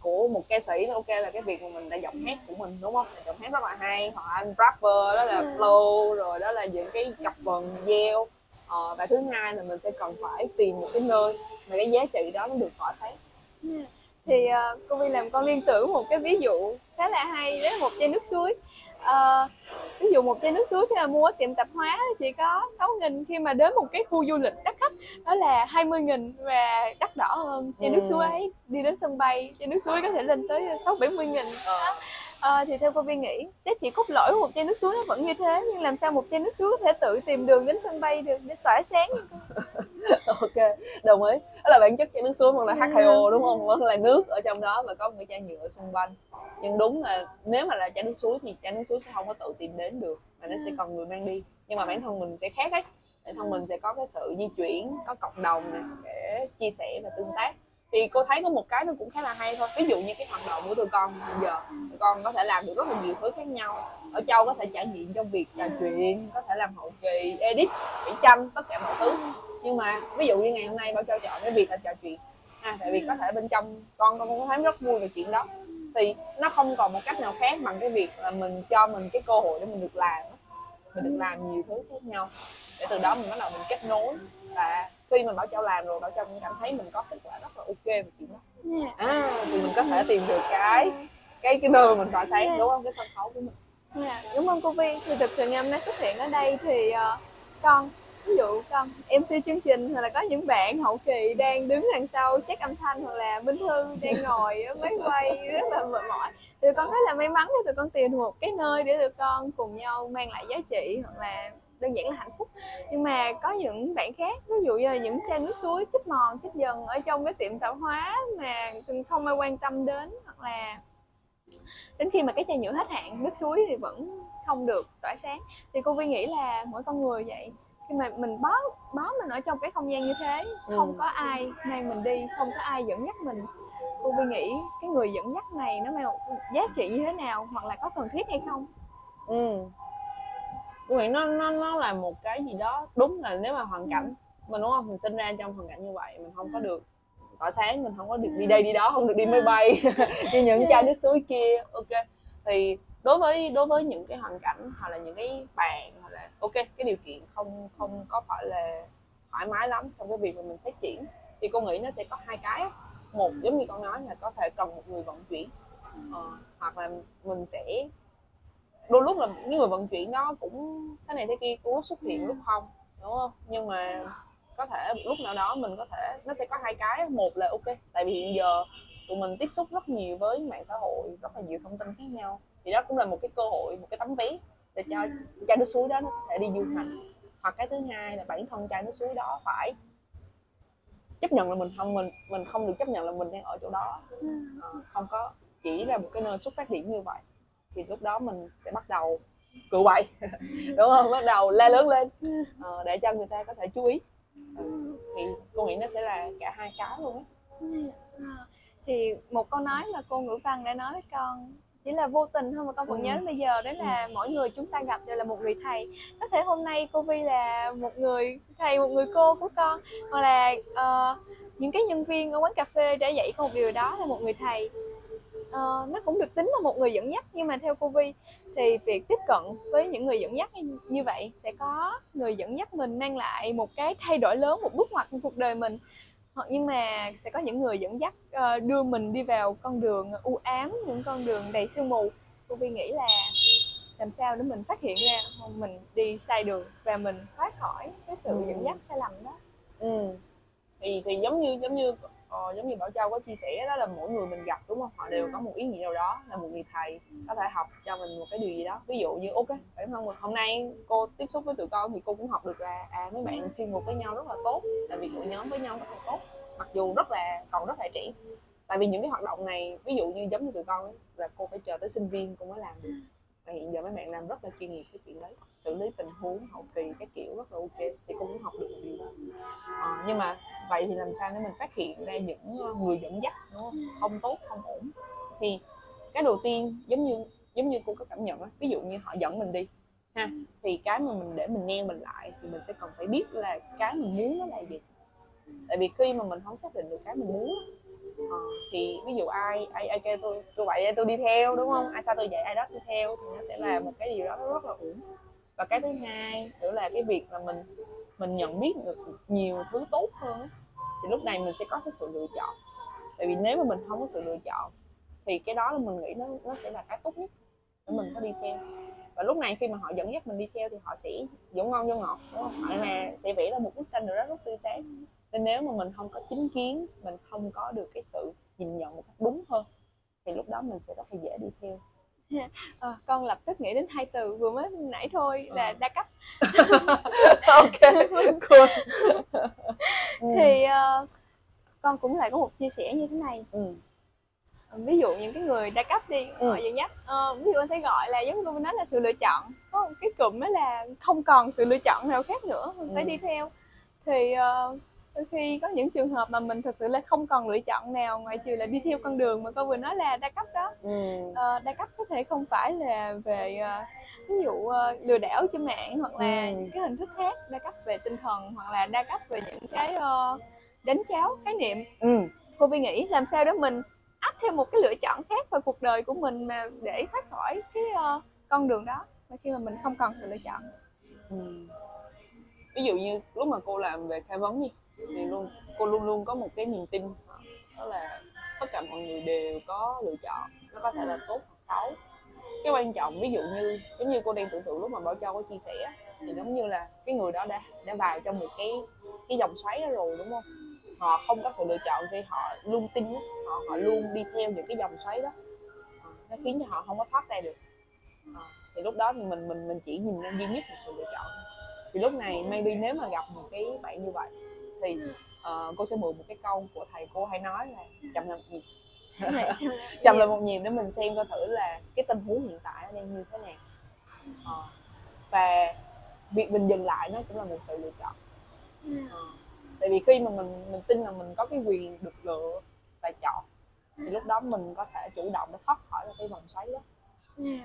của một ca sĩ ok là cái việc mà mình đã giọng hát của mình đúng không? Giọng hát rất là hay hoặc anh rapper đó là flow rồi đó là những cái cặp vần gieo. Ờ, và thứ hai là mình sẽ cần phải tìm một cái nơi mà cái giá trị đó nó được tỏa sáng thì uh, cô Vi làm con liên tưởng một cái ví dụ khá là hay đó là một chai nước suối Ờ, ví dụ một chai nước suối khi mà mua ở tiệm tạp hóa chỉ có 6 nghìn khi mà đến một cái khu du lịch đắt khách đó là 20 nghìn và đắt đỏ hơn chai nước Ừ. suối ấy đi đến sân bay chai nước suối có thể lên tới 6 70 nghìn Ờ. Ờ, thì theo cô Vi nghĩ giá trị cốt lõi của một chai nước suối nó vẫn như thế nhưng làm sao một chai nước suối có thể tự tìm đường đến sân bay được để tỏa sáng ok đồng ý. Đó là bản chất chai nước suối hoặc là H2O đúng không? Vẫn là nước ở trong đó và có một cái chai nhựa xung quanh. Nhưng đúng là nếu mà là chai nước suối thì chai nước suối sẽ không có tự tìm đến được mà nó sẽ cần người mang đi. Nhưng mà bản thân mình sẽ khác ấy. Bản thân mình sẽ có cái sự di chuyển có cộng đồng này để chia sẻ và tương tác thì cô thấy có một cái nó cũng khá là hay thôi. Ví dụ như cái hoạt động của tụi con bây giờ tụi con có thể làm được rất là nhiều thứ khác nhau. Ở châu có thể trải nghiệm trong việc trò chuyện có thể làm hậu kỳ edit vẽ tranh tất cả mọi thứ. Nhưng mà ví dụ như ngày hôm nay bảo châu chọn cái việc là trò chuyện. À, tại vì có thể bên trong con con cũng thấy rất vui về chuyện đó. Thì nó không còn một cách nào khác bằng cái việc là mình cho mình cái cơ hội để mình được làm. Mình được làm nhiều thứ khác nhau. Để từ đó mình bắt đầu mình kết nối và khi mà bảo châu làm rồi bảo châu cũng cảm thấy mình có kết quả rất là ok về chuyện đó. À thì mình có thể tìm được cái cái cái nơi mình tỏa sáng đúng không? Cái sân khấu của mình. Dạ, Cảm ơn cô Vi. Thì thực sự ngày hôm nay xuất hiện ở đây thì ờ, con ví dụ con MC chương trình hoặc là có những bạn hậu kỳ đang đứng đằng sau check âm thanh hoặc là Minh Thư đang ngồi ở máy quay rất là mệt mỏi. Thì con rất là may mắn để tụi con tìm được một cái nơi để tụi con cùng nhau mang lại giá trị hoặc là đơn giản là hạnh phúc. Nhưng mà có những bạn khác ví dụ như là những chai nước suối chích mòn chích dần ở trong cái tiệm tạp hóa mà không ai quan tâm đến hoặc là đến khi mà cái chai nhựa hết hạn nước suối thì vẫn không được tỏa sáng. Thì cô Vi nghĩ là mỗi con người vậy. Khi mà mình bó bó mình ở trong cái không gian như thế không Ừ. có ai mang mình đi không có ai dẫn dắt mình. Cô Vi nghĩ cái người dẫn dắt này nó mang một giá trị như thế nào hoặc là có cần thiết hay không? Ừ nghĩ nó nó nó là một cái gì đó đúng là nếu mà hoàn cảnh mình đúng không? Mình sinh ra trong hoàn cảnh như vậy mình không có được tỏa sáng mình không có được đi đây đi đó không được đi máy bay như những chai nước suối kia ok. Thì đối với đối với những cái hoàn cảnh hoặc là những cái bạn hoặc là ok cái điều kiện không không có phải là thoải mái lắm trong cái việc mà mình phát triển thì cô nghĩ nó sẽ có hai cái. Một giống như con nói là có thể cần một người vận chuyển ờ, hoặc là mình sẽ đôi lúc là cái người vận chuyển đó cũng thế này thế kia cũng lúc xuất hiện lúc không đúng không? Nhưng mà có thể lúc nào đó mình có thể nó sẽ có hai cái. Một là ok tại vì hiện giờ tụi mình tiếp xúc rất nhiều với mạng xã hội rất là nhiều thông tin khác nhau. Thì đó cũng là một cái cơ hội một cái tấm vé để cho chai nước suối đó nó có thể đi du hành. Hoặc cái thứ hai là bản thân chai nước suối đó phải chấp nhận là mình không mình mình không được chấp nhận là mình đang ở chỗ đó. Ờ, không có chỉ là một cái nơi xuất phát điểm như vậy thì lúc đó mình sẽ bắt đầu cự bậy đúng không? Bắt đầu la lớn lên ờ, để cho người ta có thể chú ý. Ừ. thì cô nghĩ nó sẽ là cả hai cái luôn á. À, thì một câu nói mà cô ngữ văn đã nói với con chỉ là vô tình thôi mà con vẫn Ừ. nhớ đến bây giờ đó là mỗi người chúng ta gặp đều là một người thầy. Có thể hôm nay cô Vi là một người thầy một người cô của con hoặc là ờ, những cái nhân viên ở quán cà phê đã dạy con một điều đó là một người thầy Ờ, nó cũng được tính là một người dẫn dắt nhưng mà theo cô Vi thì việc tiếp cận với những người dẫn dắt như- vậy sẽ có người dẫn dắt mình mang lại một cái thay đổi lớn một bước ngoặt trong cuộc đời mình hoặc nhưng mà sẽ có những người dẫn dắt ờ, đưa mình đi vào con đường u ám những con đường đầy sương mù cô Vi nghĩ là làm sao để mình phát hiện ra mình đi sai đường và mình thoát khỏi cái sự Ừ. dẫn dắt sai lầm đó ừ. thì thì giống như giống như ờ, giống như bảo châu có chia sẻ đó là mỗi người mình gặp đúng không? Họ đều có một ý nghĩa nào đó là một người thầy có thể học cho mình một cái điều gì đó. Ví dụ như ok bản thân mình hôm nay cô tiếp xúc với tụi con thì cô cũng học được là à mấy bạn chuyên mục với nhau rất là tốt là việc tụi nhóm với nhau rất là tốt mặc dù rất là còn rất là trẻ. Tại vì những cái hoạt động này ví dụ như giống như tụi con ấy, là cô phải chờ tới sinh viên cô mới làm được. Và hiện giờ mấy bạn làm rất là chuyên nghiệp cái chuyện đấy. Xử lý tình huống hậu kỳ các kiểu rất là ok thì cô cũng học được một điều đó. À, nhưng mà vậy thì làm sao để mình phát hiện ra những ờ, người dẫn dắt đúng không? không tốt không ổn? Thì cái đầu tiên giống như giống như cô có cảm nhận á ví dụ như họ dẫn mình đi ha thì cái mà mình để mình nghe mình lại thì mình sẽ cần phải biết là cái mình muốn nó là gì. Tại vì khi mà mình không xác định được cái mình muốn ờ, thì ví dụ ai ai ai kêu tôi tôi vậy tôi đi theo đúng không? Ai sao tôi dạy ai đó tôi theo thì nó sẽ là một cái gì đó nó rất là ổn và cái thứ hai nữa là cái việc là mình mình nhận biết được nhiều thứ tốt hơn thì lúc này mình sẽ có cái sự lựa chọn. Tại vì nếu mà mình không có sự lựa chọn thì cái đó là mình nghĩ nó nó sẽ là cái tốt nhất để mình có đi theo. Và lúc này khi mà họ dẫn dắt mình đi theo thì họ sẽ dũng ngon vô ngọt đúng không? Họ là sẽ vẽ ra một bức tranh rất rất tươi sáng nên nếu mà mình không có chính kiến mình không có được cái sự nhìn nhận một cách đúng hơn thì lúc đó mình sẽ rất là dễ đi theo Ờ, con lập tức nghĩ đến hai từ vừa mới nãy thôi là Ờ. đa cấp ok cool thì ờ, con cũng lại có một chia sẻ như thế này ừ. Ví dụ những cái người đa cấp đi Ừ. họ dẫn dắt ờ, ví dụ con sẽ gọi là giống như nói là sự lựa chọn có một cái cụm đó là không còn sự lựa chọn nào khác nữa mình phải Ừ. đi theo thì ờ, đôi khi có những trường hợp mà mình thực sự là không còn lựa chọn nào ngoài trừ là đi theo con đường mà cô vừa nói là đa cấp đó Ừ. Ờ, đa cấp có thể không phải là về ờ, ví dụ ờ, lừa đảo trên mạng hoặc là Ừ. những cái hình thức khác đa cấp về tinh thần hoặc là đa cấp về những cái đánh cháo khái niệm Ừ. cô Vi nghĩ làm sao đó mình áp thêm một cái lựa chọn khác vào cuộc đời của mình mà để thoát khỏi cái con đường đó mà khi mà mình không còn sự lựa chọn Ừ. ví dụ như lúc mà cô làm về khai vấn đi thì luôn, cô luôn luôn có một cái niềm tin. Đó là tất cả mọi người đều có lựa chọn, nó có thể là tốt hoặc xấu. Cái quan trọng, ví dụ như, giống như cô đang tưởng tượng lúc mà bảo châu có chia sẻ thì giống như là cái người đó đã đã vào trong một cái cái dòng xoáy đó rồi, đúng không? Họ không có sự lựa chọn thì họ luôn tin họ họ luôn đi theo những cái dòng xoáy đó. Ờ, nó khiến cho họ không có thoát ra được. Ờ, thì lúc đó thì mình mình mình chỉ nhìn ra duy nhất một sự lựa chọn. Thì lúc này maybe nếu mà gặp một cái bạn như vậy thì ờ, cô sẽ mượn một cái câu của thầy cô hay nói là chậm là một nhịp chậm là một nhịp để mình xem coi thử là cái tình huống hiện tại nó đang như thế nào. Ờ, và việc mình dừng lại nó cũng là một sự lựa chọn. Ờ, tại vì khi mà mình mình tin là mình có cái quyền được lựa và chọn thì lúc đó mình có thể chủ động để thoát khỏi cái vòng xoáy đó.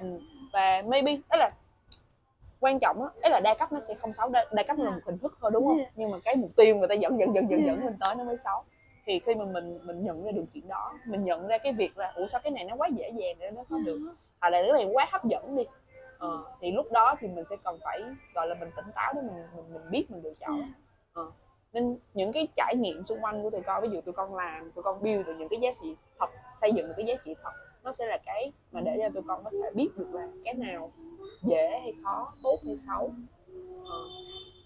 Ừ. và maybe đó là quan trọng á ấy là đa cấp nó sẽ không xấu đa, đa cấp là một hình thức thôi đúng không? Yeah. nhưng mà cái mục tiêu người ta dẫn dẫn dẫn dẫn dẫn mình tới nó mới xấu. Thì khi mà mình mình nhận ra được chuyện đó mình nhận ra cái việc là ủa sao cái này nó quá dễ dàng để nó có được? Hoặc là cái này quá hấp dẫn đi. Ờ, thì lúc đó thì mình sẽ cần phải gọi là mình tỉnh táo để mình mình, mình biết mình lựa chọn. Ờ. nên những cái trải nghiệm xung quanh của tụi con ví dụ tụi con làm tụi con build được những cái giá trị thật xây dựng được cái giá trị thật nó sẽ là cái mà để cho tụi con có thể biết được là cái nào dễ hay khó tốt hay xấu ờ.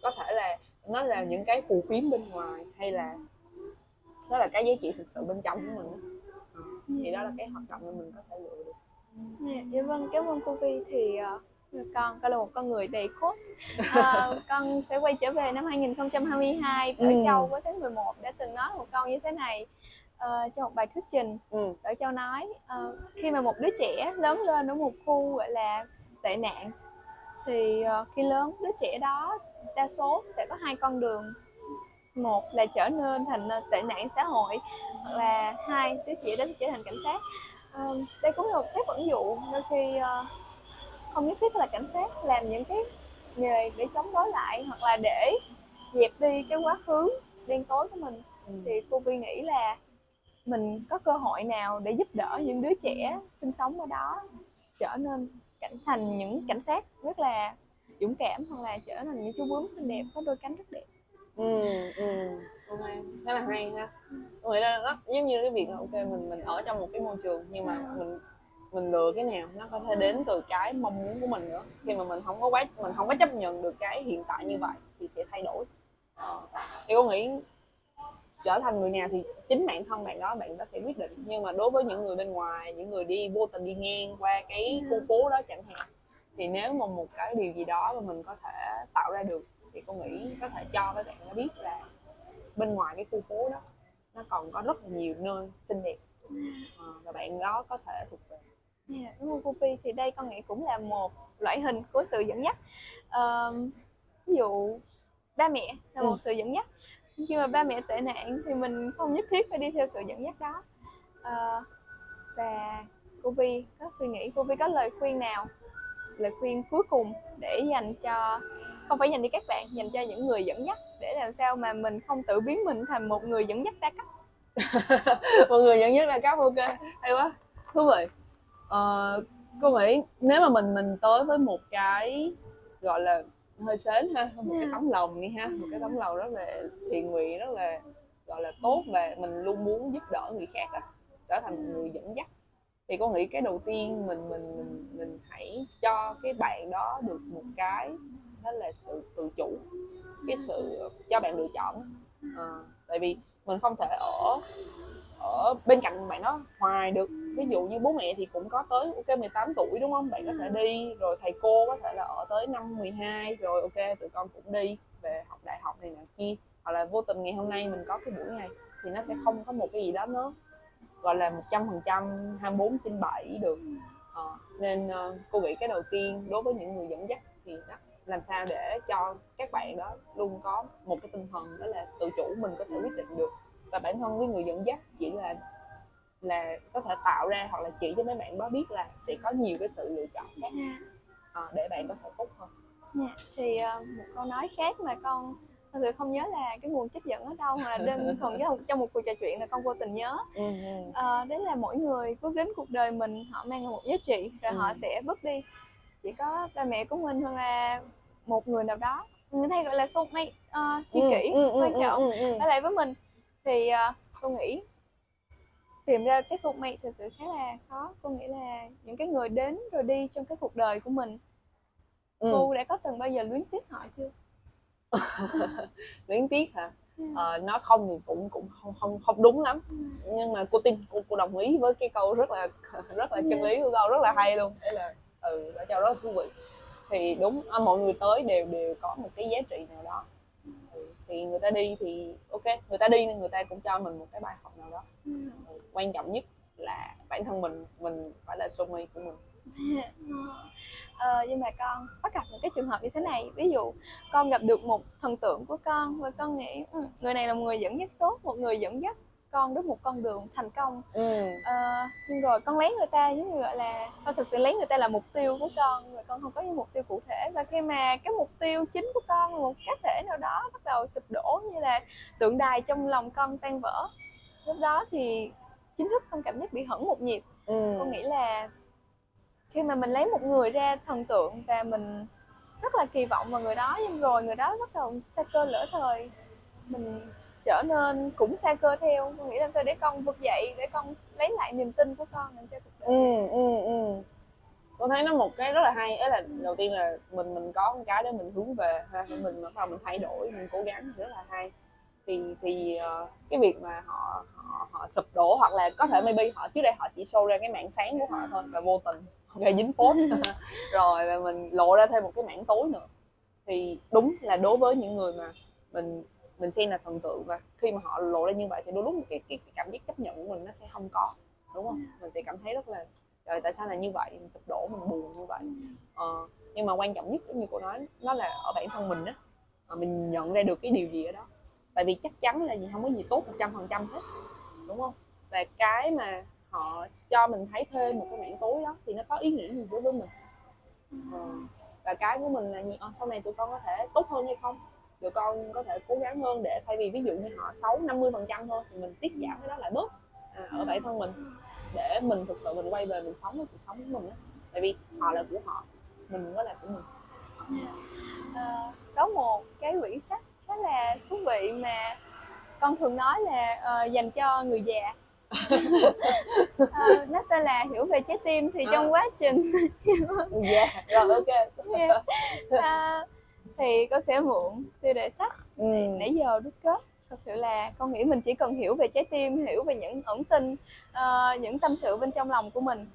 có thể là nó là những cái phù phiếm bên ngoài hay là đó là cái giá trị thực sự bên trong của mình. Ờ, thì đó là cái hoạt động mà mình có thể lựa được Dạ, dạ vâng, cảm ơn cô Vi thì ờ, con con là một con người đầy cốt. Ờ, con sẽ quay trở về năm 2022 ở Ừ. Châu với tháng 11 đã từng nói một câu như thế này ờ, trong một bài thuyết trình. ừ. Ở Châu nói ờ, khi mà một đứa trẻ lớn lên ở một khu gọi là tệ nạn thì ờ, khi lớn đứa trẻ đó đa số sẽ có hai con đường một là trở nên thành tệ nạn xã hội hoặc là hai đứa trẻ đó sẽ trở thành cảnh sát Ờ, đây cũng là một phép ẩn dụ đôi khi ờ, không nhất thiết là cảnh sát làm những cái nghề để chống đối lại hoặc là để dẹp đi cái quá khứ đen tối của mình Ừ. thì cô Vi nghĩ là mình có cơ hội nào để giúp đỡ những đứa trẻ sinh sống ở đó, trở nên cảnh thành những cảnh sát rất là dũng cảm hoặc là trở thành những chú bướm xinh đẹp, có đôi cánh rất đẹp? Ừ ừ. Ok khá là hay ha. Tôi nghĩ là nó, giống như cái việc là, ok, mình mình ở trong một cái môi trường nhưng mà mình mình lựa cái nào nó có thể đến từ cái mong muốn của mình nữa. Khi mà mình không có quá, mình không có chấp nhận được cái hiện tại như vậy thì sẽ thay đổi. Ờ. thì cô nghĩ trở thành người nào thì chính bản thân bạn đó bạn đó sẽ quyết định. Nhưng mà đối với những người bên ngoài những người đi vô tình đi ngang qua cái khu phố đó chẳng hạn thì nếu mà một cái điều gì đó mà mình có thể tạo ra được thì cô nghĩ có thể cho các bạn nó biết là bên ngoài cái khu phố đó nó còn có rất là nhiều nơi xinh đẹp. Ờ, và bạn đó có thể thuộc về. Dạ, đúng không cô Phi. Thì đây con nghĩ cũng là một loại hình của sự dẫn dắt. Ờ, ví dụ ba mẹ là một Ừ. sự dẫn dắt khi mà ba mẹ tệ nạn thì mình không nhất thiết phải đi theo sự dẫn dắt đó. À, và cô Vi có suy nghĩ cô Vi có lời khuyên nào lời khuyên cuối cùng để dành cho không phải dành cho các bạn dành cho những người dẫn dắt để làm sao mà mình không tự biến mình thành một người dẫn dắt đa cấp? Một người dẫn dắt đa cấp ok. Hay quá. Thú vị. Ờ, cô nghĩ nếu mà mình mình tới với một cái gọi là hơi sến ha một cái Ừ. tấm lòng đi ha một cái tấm lòng rất là thiện nguyện rất là gọi là tốt và mình luôn muốn giúp đỡ người khác á trở thành một người dẫn dắt thì cô nghĩ cái đầu tiên mình mình mình mình hãy cho cái bạn đó được một cái đó là sự tự chủ cái sự cho bạn lựa chọn. Ờ, tại vì mình không thể ở ở bên cạnh bạn đó hoài được. Ví dụ như bố mẹ thì cũng có tới ok 18 tuổi đúng không? Bạn có thể đi rồi thầy cô có thể là ở tới năm 12 rồi ok tụi con cũng đi về học đại học này nọ kia. Hoặc là vô tình ngày hôm nay mình có cái buổi này thì nó sẽ không có một cái gì đó nó gọi là một trăm phần trăm 24 trên 7 được. Ờ, nên ờ, cô nghĩ cái đầu tiên đối với những người dẫn dắt thì đó, làm sao để cho các bạn đó luôn có một cái tinh thần đó là tự chủ mình có thể quyết định được và bản thân cái người dẫn dắt chỉ là là có thể tạo ra hoặc là chỉ cho mấy bạn đó biết là sẽ có nhiều cái sự lựa chọn khác ờ, để bạn có thể tốt hơn Dạ, thì ờ, một câu nói khác mà con thật sự không nhớ là cái nguồn trích dẫn ở đâu mà đơn thuần trong, trong một cuộc trò chuyện là con vô tình nhớ ừ, ừ. Ờ, đấy là mỗi người bước đến cuộc đời mình họ mang một giá trị rồi Ừ. họ sẽ bước đi chỉ có ba mẹ của mình hoặc là một người nào đó người ta gọi là soulmate uh, kỷ Ừ, ừ, ừ, quan ừ, trọng ừ, ừ. ở lại với mình thì uh, tôi nghĩ tìm ra cái soulmate thực sự khá là khó. Cô nghĩ là những cái người đến rồi đi trong cái cuộc đời của mình ừ. cô đã có từng bao giờ luyến tiếc họ chưa? Luyến tiếc hả? Ừ. ờ, nói không thì cũng cũng không không không đúng lắm. Ừ. nhưng mà cô tin cô, cô đồng ý với cái câu rất là rất là chân lý của câu rất là hay luôn. Đấy là ừ đã cho rất là thú vị. Thì đúng à, mọi người tới đều đều có một cái giá trị nào đó. ừ, thì người ta đi thì ok người ta đi nên người ta cũng cho mình một cái bài học nào đó. Ừ. quan trọng nhất là bản thân mình mình phải là soulmate của mình. Ờ, nhưng mà con bắt gặp những cái trường hợp như thế này ví dụ con gặp được một thần tượng của con và con nghĩ "Ừ, người này là một người dẫn dắt tốt một người dẫn dắt con đến một con đường thành công ừ. Ờ, nhưng rồi con lấy người ta giống như gọi là con thực sự lấy người ta là mục tiêu của con và con không có những mục tiêu cụ thể và khi mà cái mục tiêu chính của con là một cá thể nào đó bắt đầu sụp đổ như là tượng đài trong lòng con tan vỡ lúc đó thì chính thức con cảm giác bị hững một nhịp Ừ. con nghĩ là khi mà mình lấy một người ra thần tượng và mình rất là kỳ vọng vào người đó nhưng rồi người đó bắt đầu xa cơ lỡ thời mình trở nên cũng xa cơ theo. Con nghĩ làm sao? Để con vực dậy để con lấy lại niềm tin của con dành cho cuộc đời. Ừ ừ ừ. Tôi thấy nó một cái rất là hay. Ấy là đầu tiên là mình mình có một cái để mình hướng về ha mình đầu mình thay đổi mình cố gắng thì rất là hay. Thì thì ờ, cái việc mà họ họ họ sụp đổ hoặc là có thể maybe họ trước đây họ chỉ show ra cái mảng sáng của họ thôi và vô tình gây dính phốt rồi và mình lộ ra thêm một cái mảng tối nữa. Thì đúng là đối với những người mà mình mình xem là thần tượng và khi mà họ lộ ra như vậy thì đôi lúc cái, cái, cái cảm giác chấp nhận của mình nó sẽ không có đúng không? Mình sẽ cảm thấy rất là trời tại sao là như vậy? Mình sụp đổ mình buồn như vậy. Ờ, nhưng mà quan trọng nhất như cô nói nó là ở bản thân mình á Ờ, mình nhận ra được cái điều gì ở đó. Tại vì chắc chắn là gì không có gì tốt một trăm phần trăm hết đúng không? Và cái mà họ cho mình thấy thêm một cái mảng tối đó thì nó có ý nghĩa gì đối với mình? Ờ, và cái của mình là gì? Ờ, sau này tụi con có thể tốt hơn hay không tụi con có thể cố gắng hơn để thay vì ví dụ như họ xấu 50 phần trăm thôi thì mình tiết giảm cái đó lại bớt à, ở bản thân mình. Để mình thực sự mình quay về mình sống với cuộc sống của mình á. Tại vì họ là của họ mình mới là của mình. Ờ, có một cái quyển sách khá là thú vị mà con thường nói là ờ, dành cho người già. Ờ, nó tên là hiểu về trái tim thì trong À. quá trình dạ rồi ok. Yeah. Ờ, thì con sẽ mượn tiêu đề sách ừ. nãy giờ đúc kết. Thật sự là con nghĩ mình chỉ cần hiểu về trái tim hiểu về những ẩn tình ờ, những tâm sự bên trong lòng của mình.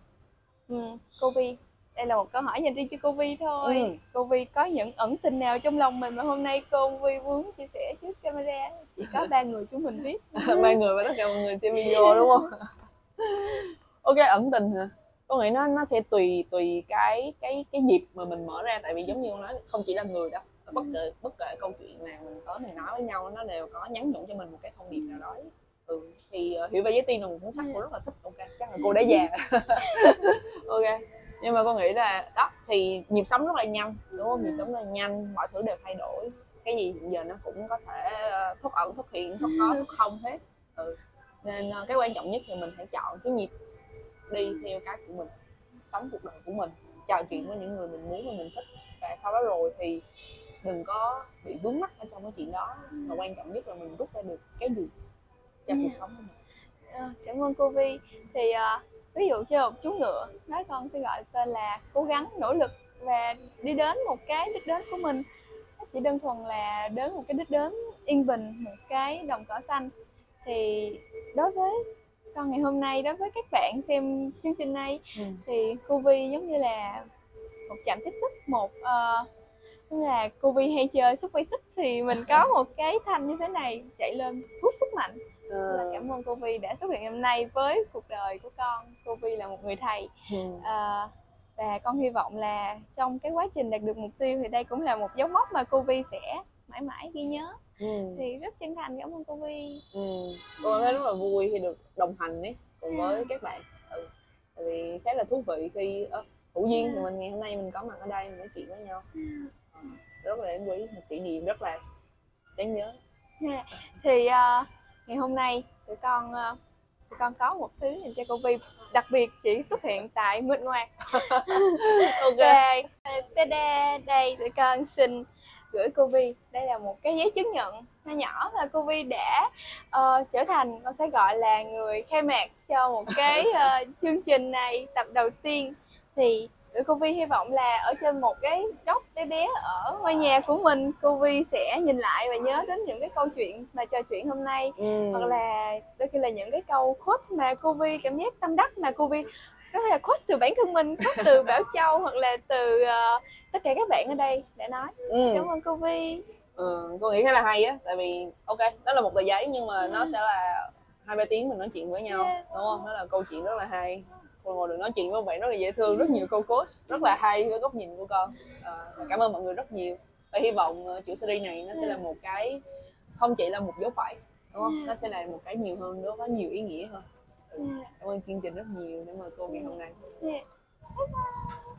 Ừ, cô Vi đây là một câu hỏi dành riêng cho cô Vi thôi. Ừ. cô Vi có những ẩn tình nào trong lòng mình mà hôm nay cô Vi muốn chia sẻ trước camera? Chỉ có ba người chúng mình biết. Ba người và tất cả mọi người xem video đúng không? Ok ẩn tình hả tôi nghĩ nó nó sẽ tùy tùy cái cái cái dịp mà mình mở ra. Tại vì giống như nói không chỉ là người đâu bất kể bất kể câu chuyện nào mình tới mình nói với nhau nó đều có nhắn nhủ cho mình một cái thông điệp nào đó. Ừ. thì uh, hiểu về giấy tiên là một cuốn sách cô rất là thích. Ok chắc là cô đã già. Ok nhưng mà con nghĩ là đó thì nhịp sống rất là nhanh đúng không? Nhịp sống rất là nhanh mọi thứ đều thay đổi. Cái gì hiện giờ nó cũng có thể ờ, thoát ẩn thoát hiện thoát có thoát không hết. Ừ. nên ờ, cái quan trọng nhất là mình phải chọn cái nhịp đi theo cái của mình sống cuộc đời của mình trò chuyện với những người mình muốn và mình thích. Và sau đó rồi thì đừng có bị vướng mắc ở trong cái chuyện đó. Mà quan trọng nhất là mình rút ra được cái gì cho cuộc sống của mình. Ờ, cảm ơn cô Vi. Thì ờ, ví dụ chơi một chú ngựa nói con sẽ gọi tên là cố gắng nỗ lực và đi đến một cái đích đến của mình. Nó chỉ đơn thuần là đến một cái đích đến yên bình một cái đồng cỏ xanh. Thì đối với con ngày hôm nay đối với các bạn xem chương trình này ừ. thì cô Vi giống như là một chạm tiếp sức một uh, là cô Vi hay chơi xúc quay xúc thì mình có một cái thanh như thế này chạy lên hút sức mạnh. Ờ, là cảm ơn cô Vi đã xuất hiện hôm nay với cuộc đời của con. Cô Vi là một người thầy. Ừ. à, và con hy vọng là trong cái quá trình đạt được mục tiêu thì đây cũng là một dấu mốc mà cô Vi sẽ mãi mãi ghi nhớ Ừ. thì rất chân thành cảm ơn cô Vi Ừ. Tôi thấy rất là vui khi được đồng hành ấy cùng với các bạn. Ừ. Tại vì khá là thú vị khi uh, hữu duyên thì mình ngày hôm nay mình có mặt ở đây mình nói chuyện với nhau. Ờ, rất là đáng quý một kỷ niệm rất là đáng nhớ. Thì à, ngày hôm nay tụi con à, tụi con có một thứ dành cho cô Vi đặc biệt chỉ xuất hiện tại Nguyệt Ngoạc ok. Và tada, đây tụi con xin gửi cô Vi đây là một cái giấy chứng nhận nho nhỏ là cô Vi đã ờ, trở thành con sẽ gọi là người khai mạc cho một cái ờ, chương trình này tập đầu tiên. Thì gửi cô Vi hy vọng là ở trên một cái góc bé bé ở ngôi nhà của mình cô Vi sẽ nhìn lại và nhớ đến những cái câu chuyện mà trò chuyện hôm nay. Ừ. hoặc là đôi khi là những cái câu quote mà cô Vi cảm giác tâm đắc mà cô Vi có thể là quote từ bản thân mình quote từ Bảo Châu hoặc là từ ờ, tất cả các bạn ở đây để nói. Ừ. cảm ơn cô Vi ừ. cô nghĩ khá là hay á tại vì ok đó là một tờ giấy nhưng mà nó Ừ. sẽ là hai ba tiếng mình nói chuyện với nhau Yeah. đúng không? Đó là câu chuyện rất là hay. Con ngồi được nói chuyện với bạn rất là dễ thương rất nhiều câu coach rất là hay với góc nhìn của con. À, cảm ơn mọi người rất nhiều. Và hy vọng chuỗi series này nó sẽ là một cái không chỉ là một dấu phẩy đúng không? Nó sẽ là một cái nhiều hơn nó có nhiều ý nghĩa hơn cảm ơn chương trình rất nhiều đã mời cô ngày hôm nay yeah. Bye bye.